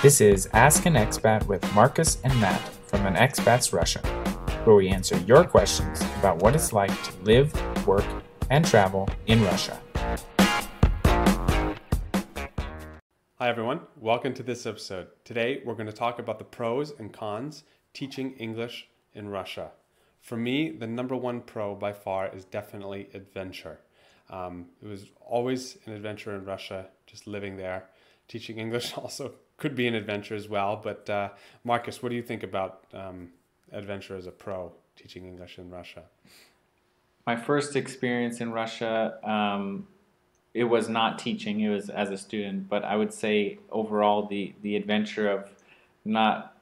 This is Ask an Expat with Marcus and Matt from an Expat's Russia, where we answer your questions about what it's like to live, work, and travel in Russia. Hi, everyone. Welcome to this episode. Today, we're going to talk about the pros and cons teaching English in Russia. For me, the number one pro by far is definitely adventure. Um, it was always an adventure in Russia, just living there. Teaching English also could be an adventure as well. But uh, Marcus, what do you think about um, adventure as a pro teaching English in Russia? My first experience in Russia, um, it was not teaching; it was as a student. But I would say overall, the the adventure of not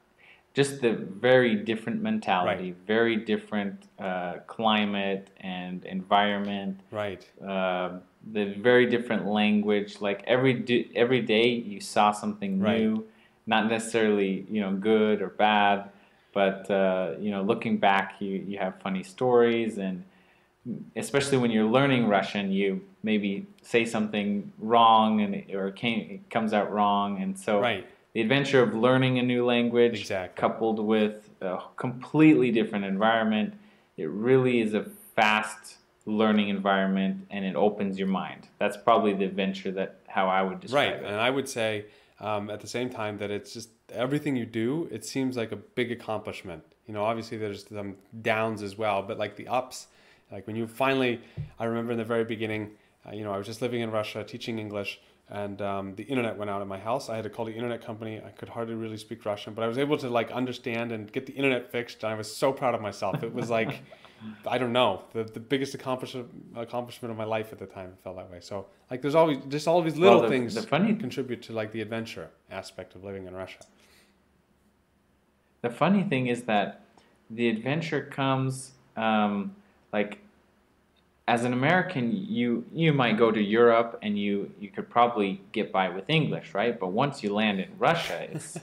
just the very different mentality, Right. very different uh, climate and environment. Right. Uh, the very different language. Like every d- every day, you saw something Right. new. Not necessarily you know good or bad, but uh, you know looking back, you you have funny stories, and especially when you're learning Russian, you maybe say something wrong, and it, or it, came, it comes out wrong, and so Right. the adventure of learning a new language Exactly. coupled with a completely different environment it really is a fast learning environment and it opens your mind that's probably the adventure that how i would describe Right, it and I would say um, at the same time that it's just everything you do. It seems like a big accomplishment. You know, obviously there's some downs as well, but like the ups, like when you finally, I remember in the very beginning, uh, you know, I was just living in Russia teaching English, and um, the internet went out of my house. I had to call the internet company. I could hardly really speak Russian, but I was able to like understand and get the internet fixed. And I was so proud of myself. It was like. I don't know the, the biggest accomplishment accomplishment of my life at the time it felt that way. So like there's always just all these little the- things the funny- contribute to like the adventure aspect of living in Russia. the funny thing is that the adventure comes um, like as an American, you you might go to Europe and you you could probably get by with English, right? But once you land in Russia, it's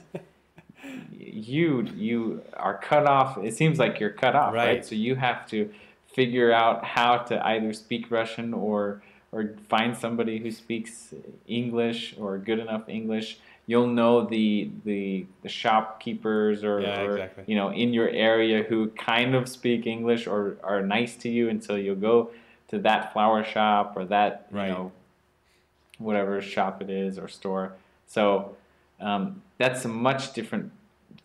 you you are cut off. It seems like you're cut off, right? Right. So you have to figure out how to either speak Russian or or find somebody who speaks English or good enough English. You'll know the the, the shopkeepers or, Yeah, or exactly. you know in your area who kind of speak English or are nice to you, and so you'll go to that flower shop or that you know whatever shop it is or store. So um, that's a much different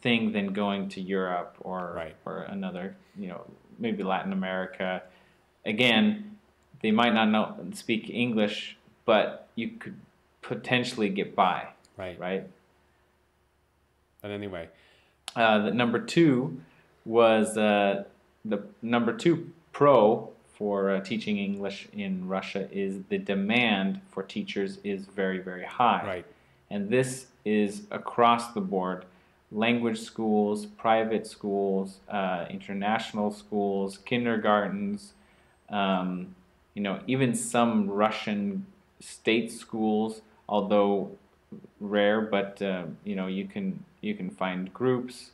thing than going to Europe or Right. or another you know maybe Latin America. Again, they might not know speak English, but you could potentially get by, Right. right? But anyway, Uh, the number two was uh, the number two pro for uh, teaching English in Russia is the demand for teachers is very very high, right. and this is across the board. Language schools, private schools, uh, international schools, kindergartens, um, you know, even some Russian state schools, although rare, but uh, you know, you can you can find groups.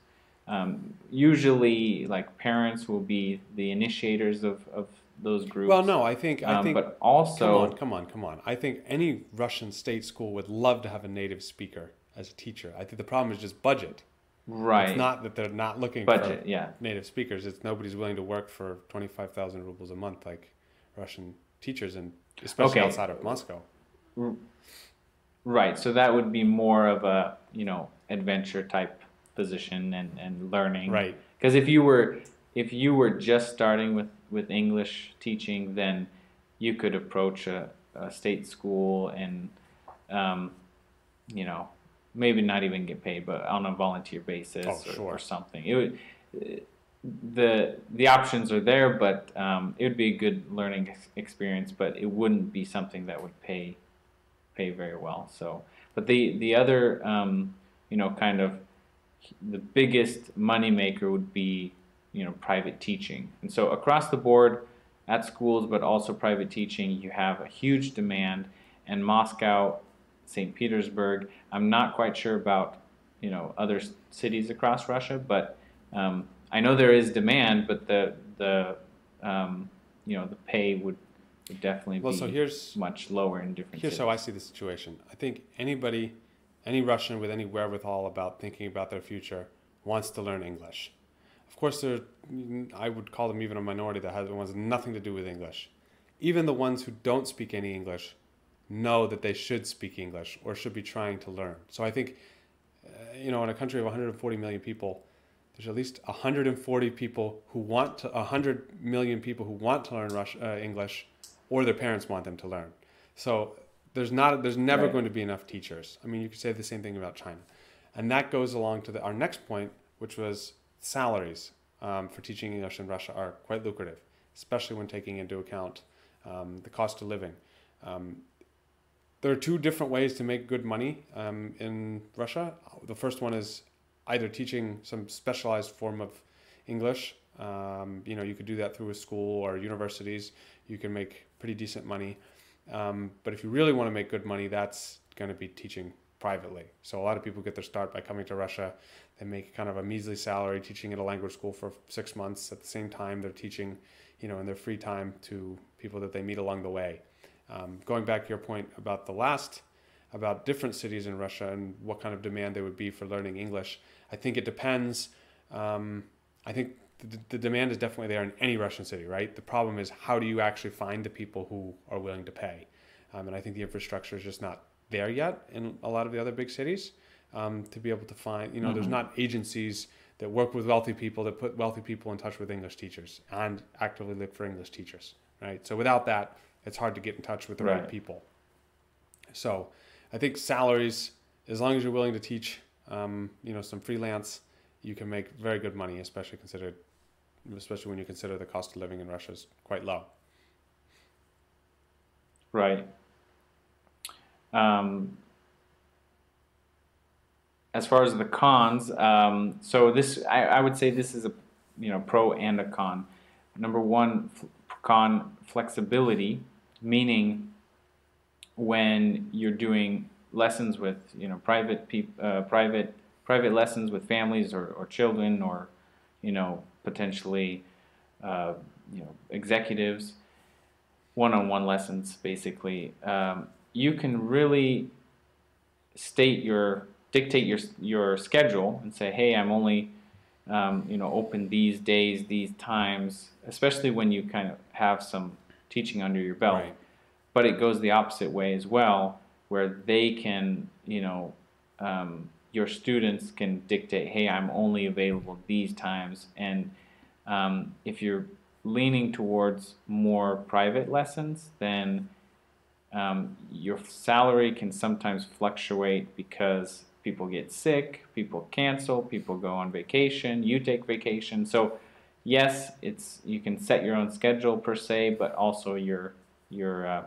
Um, usually, like parents will be the initiators of, of those groups. Well, no, I think I Um, think. but also, come on, come on, come on. I think any Russian state school would love to have a native speaker as a teacher. I think the problem is just budget. right? It's not that they're not looking budget, for yeah. native speakers. It's nobody's willing to work for twenty five thousand rubles a month like Russian teachers, and especially Okay. outside of Moscow. Right. So that would be more of a you know adventure type position and, and learning. Right. Because if you were if you were just starting with with English teaching, then you could approach a, a state school and um, you know maybe not even get paid, but on a volunteer basis Oh, or, sure. or something. It would. The the options are there, but um, it would be a good learning ex- experience. But it wouldn't be something that would pay pay very well. So, but the the other um, you know kind of the biggest moneymaker would be you know private teaching, and so across the board at schools, but also private teaching, you have a huge demand. And Moscow, St. Petersburg, I'm not quite sure about you know other cities across Russia, but um, I know there is demand, but the the um, you know the pay would, would definitely Well, be so here's much lower in different here's cities. how I see the situation. I think anybody any Russian with any wherewithal about thinking about their future wants to learn English. Of course, there, I would call them even a minority that has wants nothing to do with English. Even the ones who don't speak any English know that they should speak English or should be trying to learn. So I think, uh, you know, in a country of 140 million people, there's at least 140 people who want to, 100 million people who want to learn uh, English, or their parents want them to learn. So there's not, there's never right. going to be enough teachers. I mean, you could say the same thing about China, and that goes along to the, our next point, which was salaries um, for teaching English in Russia are quite lucrative, especially when taking into account um, the cost of living. Um, there are two different ways to make good money um, in Russia. The first one is either teaching some specialized form of English. Um, you know, you could do that through a school or universities. You can make pretty decent money. Um, but if you really want to make good money, that's going to be teaching privately. So a lot of people get their start by coming to Russia. They make kind of a measly salary teaching at a language school for six months. At the same time, they're teaching, you know, in their free time to people that they meet along the way. Um, going back to your point about the last, about different cities in Russia and what kind of demand there would be for learning English, I think it depends. Um, I think the, the, demand is definitely there in any Russian city, right? The problem is how do you actually find the people who are willing to pay? Um, and I think the infrastructure is just not there yet in a lot of the other big cities um, to be able to find, you know, mm-hmm. there's not agencies that work with wealthy people that put wealthy people in touch with English teachers and actively look for English teachers, right? So without that, it's hard to get in touch with the right, right people. So I think salaries, as long as you're willing to teach, um, you know, some freelance, you can make very good money, especially considered, especially when you consider the cost of living in Russia is quite low. Right. Um, as far as the cons, um, so this I, I, would say this is a you know pro and a con. Number one, con flexibility meaning when you're doing lessons with you know private uh, private private lessons with families or, or children or you know potentially uh, you know executives one-on-one lessons basically um, you can really state your dictate your your schedule and say hey i'm only um, you know open these days these times especially when you kind of have some teaching under your belt. Right. But it goes the opposite way as well, where they can, you know, um, your students can dictate, hey, I'm only available these times. And um, if you're leaning towards more private lessons, then um, your salary can sometimes fluctuate because people get sick, people cancel, people go on vacation, you take vacation. So yes, it's you can set your own schedule per se, but also you're you're uh,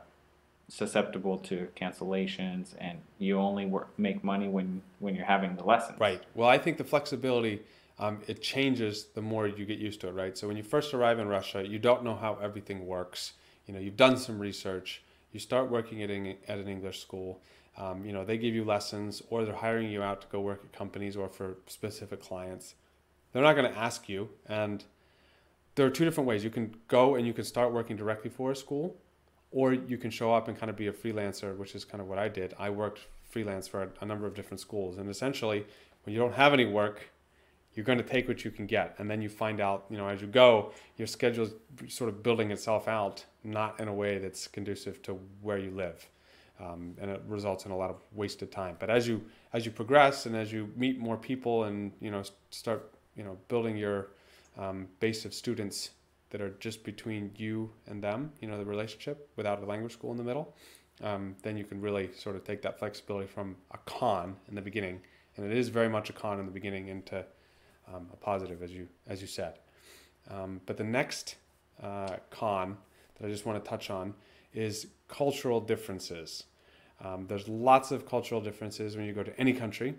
susceptible to cancellations, and you only work, make money when when you're having the lessons. Right. Well, I think the flexibility. Um, it changes the more you get used to it, right? So when you first arrive in Russia, you don't know how everything works. You know, you've done some research. You start working at, at an English school. Um, you know, they give you lessons, or they're hiring you out to go work at companies or for specific clients. They're not going to ask you, and there are two different ways. You can go and you can start working directly for a school, or you can show up and kind of be a freelancer, which is kind of what I did. I worked freelance for a, a number of different schools, and essentially, when you don't have any work, you're going to take what you can get, and then you find out, you know, as you go, your schedule is sort of building itself out, not in a way that's conducive to where you live. Um, and it results in a lot of wasted time. But as you as you progress and as you meet more people and you know start you know building your um, base of students that are just between you and them, you know, the relationship without a language school in the middle, um, then you can really sort of take that flexibility from a con in the beginning, and it is very much a con in the beginning, into um, a positive, as you as you said. Um, but the next uh, con that I just want to touch on is cultural differences. Um, there's lots of cultural differences when you go to any country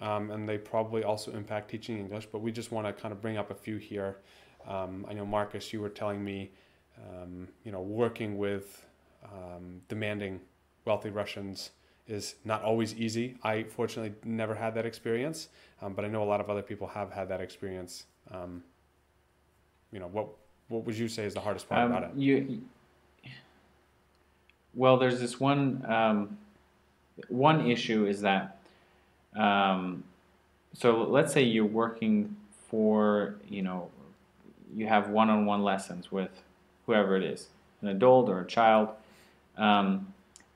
um, and they probably also impact teaching English. But we just want to kind of bring up a few here. Um, I know Marcus, you were telling me, um, you know, working with um, demanding wealthy Russians is not always easy. I fortunately never had that experience, um, but I know a lot of other people have had that experience. You know, what what would you say is the hardest part about it? You, well, there's this one one issue is that Um, so let's say you're working for, you know, you have one-on-one lessons with whoever it is, an adult or a child, um,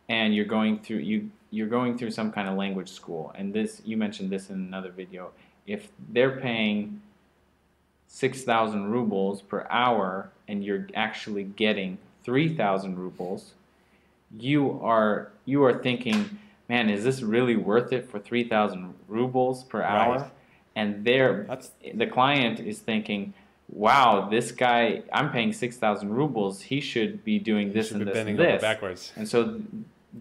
and you're going through you you're going through some kind of language school. And this you mentioned this in another video. If they're paying six thousand rubles per hour, and you're actually getting three thousand rubles, you are you are thinking, man, is this really worth it for three thousand rubles per hour? Right. And there, That's the client is thinking, wow, this guy, I'm paying 6,000 rubles. He should be doing this and this and this. backwards. And so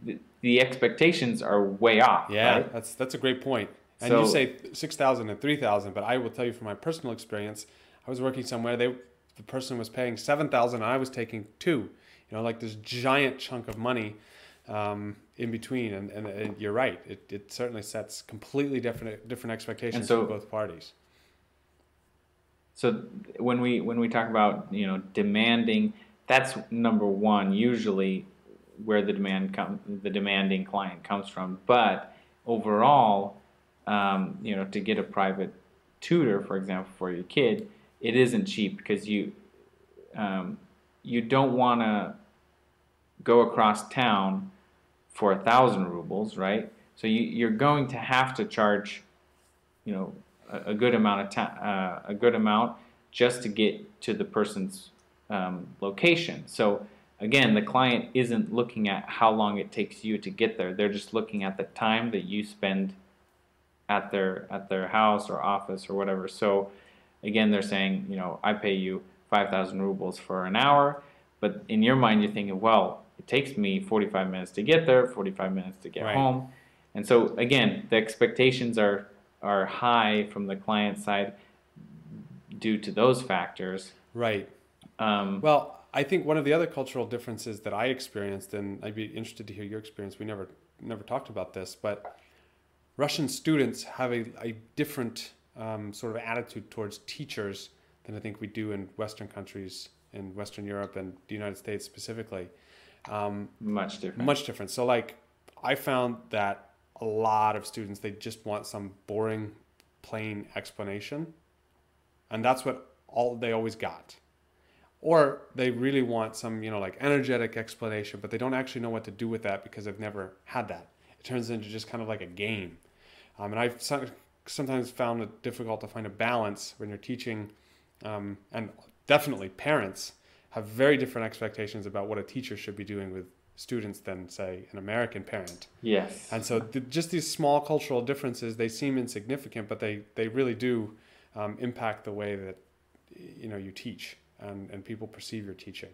the, the expectations are way off. Yeah, right? that's that's a great point. And So- you say six thousand and three thousand, but I will tell you from my personal experience, I was working somewhere. They the person was paying seven thousand, and I was taking two. You know, like this giant chunk of money um, in between. And, and, and you're right. It, it certainly sets completely different different expectations so- for both parties. So when we when we talk about you know demanding, that's number one. Usually, where the demand come the demanding client comes from. But overall, um, you know, to get a private tutor, for example, for your kid, it isn't cheap because you um, you don't want to go across town for a thousand rubles, right? So you, you're going to have to charge, you know, a, a good amount of time, uh, a good amount just to get to the person's um, location. So again, the client isn't looking at how long it takes you to get there. They're just looking at the time that you spend at their at their house or office or whatever. So again, they're saying, you know, I pay you five thousand rubles for an hour, but in your mind, you're thinking, well, it takes me 45 minutes to get there, 45 minutes to get Right. home, and so again, the expectations are are high from the client side due to those factors. Right. Um, Well, I think one of the other cultural differences that I experienced, and I'd be interested to hear your experience. We never never talked about this, but Russian students have a, a different um, sort of attitude towards teachers than I think we do in Western countries, in Western Europe and the United States specifically. Um, much different. much different. So like I found that a lot of students they just want some boring, plain explanation, and that's what all they always got. Or they really want some, you know, like energetic explanation, but they don't actually know what to do with that because they've never had that. It turns into just kind of like a game. Um, and I've some- sometimes found it difficult to find a balance when you're teaching, um, and definitely parents have very different expectations about what a teacher should be doing with students than, say, an American parent. yes. And so, th- just these small cultural differences, they seem insignificant, but they, they really do um, impact the way that you know you teach and, and people perceive your teaching.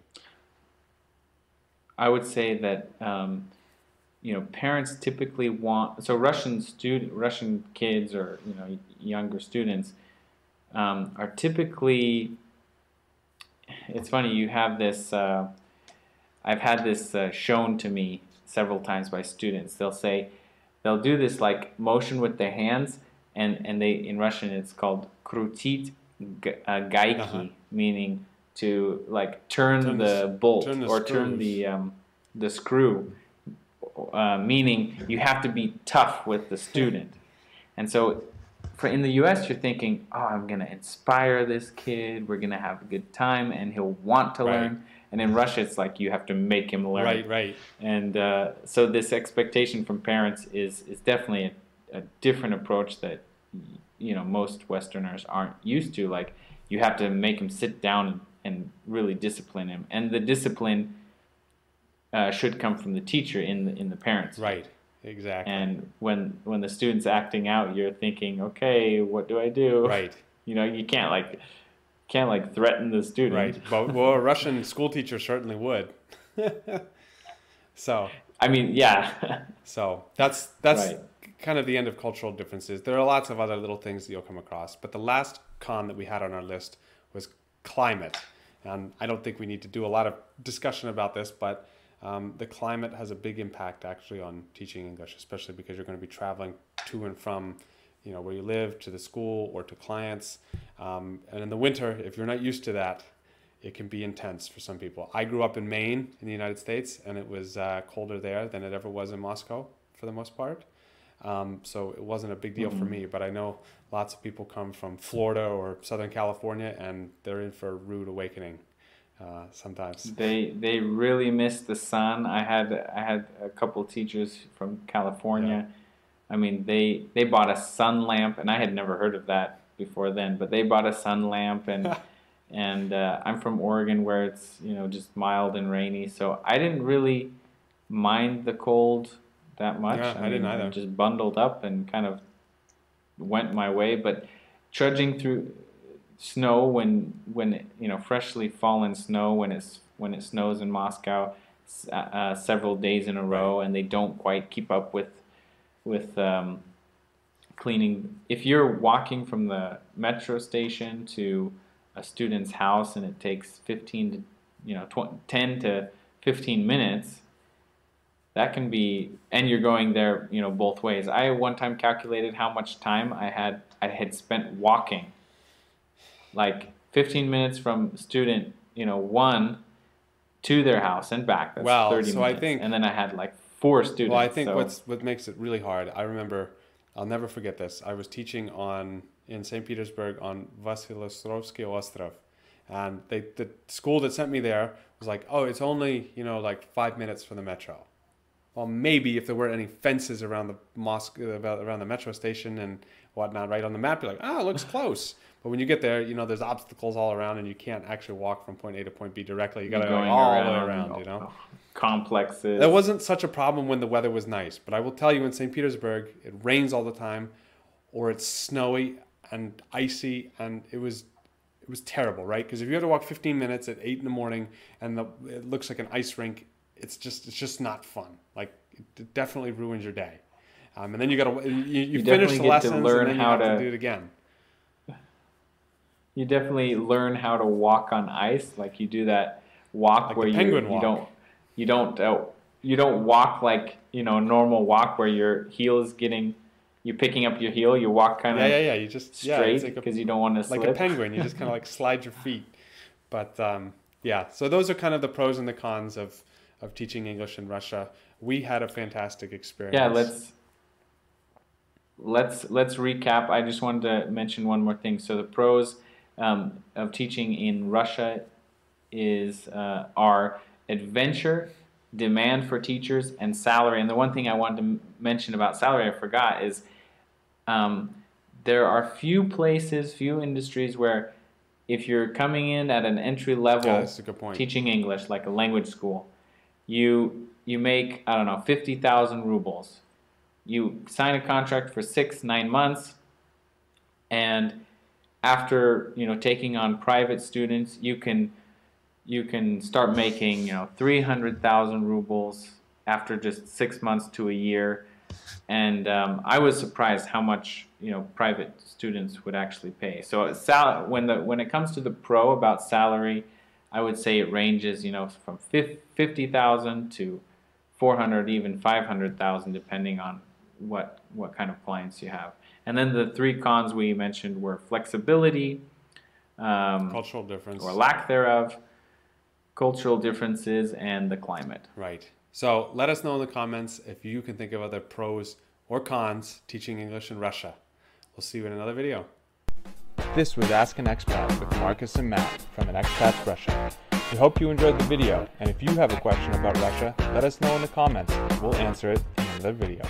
I would say that um, you know parents typically want so Russian student Russian kids or you know younger students um, are typically. It's funny you have this. Uh, I've had this uh, shown to me several times by students. They'll say they'll do this like motion with their hands, and and they in Russian it's called krutit uh, gaiki, Uh-huh. meaning to like turn, Turn the, the bolt turn the or turn the um, the screw, uh, meaning you have to be tough with the student. And so, for in the U.S., you're thinking, "Oh, I'm gonna inspire this kid. We're gonna have a good time, and he'll want to Right. learn." And in Russia, it's like you have to make him learn. Right, right. And uh, so, this expectation from parents is is definitely a, a different approach that you know most Westerners aren't used to. Like you have to make him sit down and, and really discipline him, and the discipline uh, should come from the teacher in the in the parents. Right, exactly. And when when the student's acting out, you're thinking, okay, what do I do? right, You know, you can't like can't like threaten the student. right. But well, a Russian school teacher certainly would. so, I mean, yeah. so that's that's Right. kind of the end of cultural differences. There are lots of other little things that you'll come across, but the last con that we had on our list was climate. And I don't think we need to do a lot of discussion about this, but um, the climate has a big impact actually on teaching English, especially because you're going to be traveling to and from, you know, where you live to the school or to clients. Um, and in the winter, if you're not used to that, it can be intense for some people. I grew up in Maine in the United States, and it was uh, colder there than it ever was in Moscow for the most part. Um, so it wasn't a big deal for Mhm. me, but I know lots of people come from Florida or Southern California and they're in for a rude awakening uh, sometimes. They they really miss the sun. I had I had a couple teachers from California. I mean, they they bought a sun lamp, and I had never heard of that before then. But they bought a sun lamp, and and uh, I'm from Oregon, where it's you know just mild and rainy, so I didn't really mind the cold that much. Yeah, I didn't either. Just bundled up and kind of went my way, but trudging through snow when when you know freshly fallen snow when it's when it snows in Moscow uh, uh, several days in a row and they don't quite keep up with with um, cleaning. If you're walking from the metro station to a student's house and it takes 15 to you know tw- 10 to 15 minutes that can be and you're going there you know both ways. I one time calculated how much time i had i had spent walking like 15 minutes from student you know one to their house and back that's Well, 30 so I think- and then i had like four students Well, I think so- what's what makes it really hard. I remember, I'll never forget this. I was teaching on in St. Petersburg on Vasilostrovsky Ostrov, and they the school that sent me there was like, oh, it's only you know like five minutes from the metro. Well, maybe if there weren't any fences around the mosque, uh, around the metro station and whatnot, right on the map, you're like, oh, it looks close. But when you get there, you know, there's obstacles all around, and you can't actually walk from point A to point B directly. You got to go all the way around, you know. complexes That wasn't such a problem when the weather was nice, but I will tell you in St. Petersburg, it rains all the time, or it's snowy and icy, and it was it was terrible, right? Because if you have to walk 15 minutes at eight in the morning and the, it looks like an ice rink, it's just it's just not fun. Like it definitely ruins your day. Um, and then you got to you, you, You finish the lessons learn and then you how have to, to- do it again. You definitely learn how to walk on ice like you do that walk Like where you, you walk. don't you don't uh, you don't walk like you know a normal walk where your heel is getting you're picking up your heel you walk kind of yeah, yeah. yeah. You just yeah, straight it's like a because you don't want to like slip a penguin. You just kind of like slide your feet. But um, yeah, so those are kind of the pros and the cons of of teaching English in Russia. We had a fantastic experience. yeah let's let's let's recap i just wanted to mention one more thing so the pros um, of teaching in russia is uh, are adventure demand for teachers and salary and the one thing i wanted to m- mention about salary i forgot is um, there are few places few industries where if you're coming in at an entry level Yeah, that's a good point. teaching English, like a language school, you you make I don't know fifty thousand rubles. You sign a contract for six nine months, and after you know taking on private students, you can you can start making you know three hundred thousand rubles after just six months to a year. And um, I was surprised how much you know private students would actually pay. So sal- when the when it comes to the pro about salary, I would say it ranges, you know, from 50,000 to 400, even 500,000, depending on what, what kind of clients you have. And then the three cons we mentioned were flexibility, um, Cultural difference. or lack thereof, cultural differences, and the climate. Right. So let us know in the comments if you can think of other pros or cons teaching English in Russia. We'll see you in another video. This was Ask an Expat with Marcus and Matt from an Expats Russia. We hope you enjoyed the video, and if you have a question about Russia, let us know in the comments. We'll answer it in another video.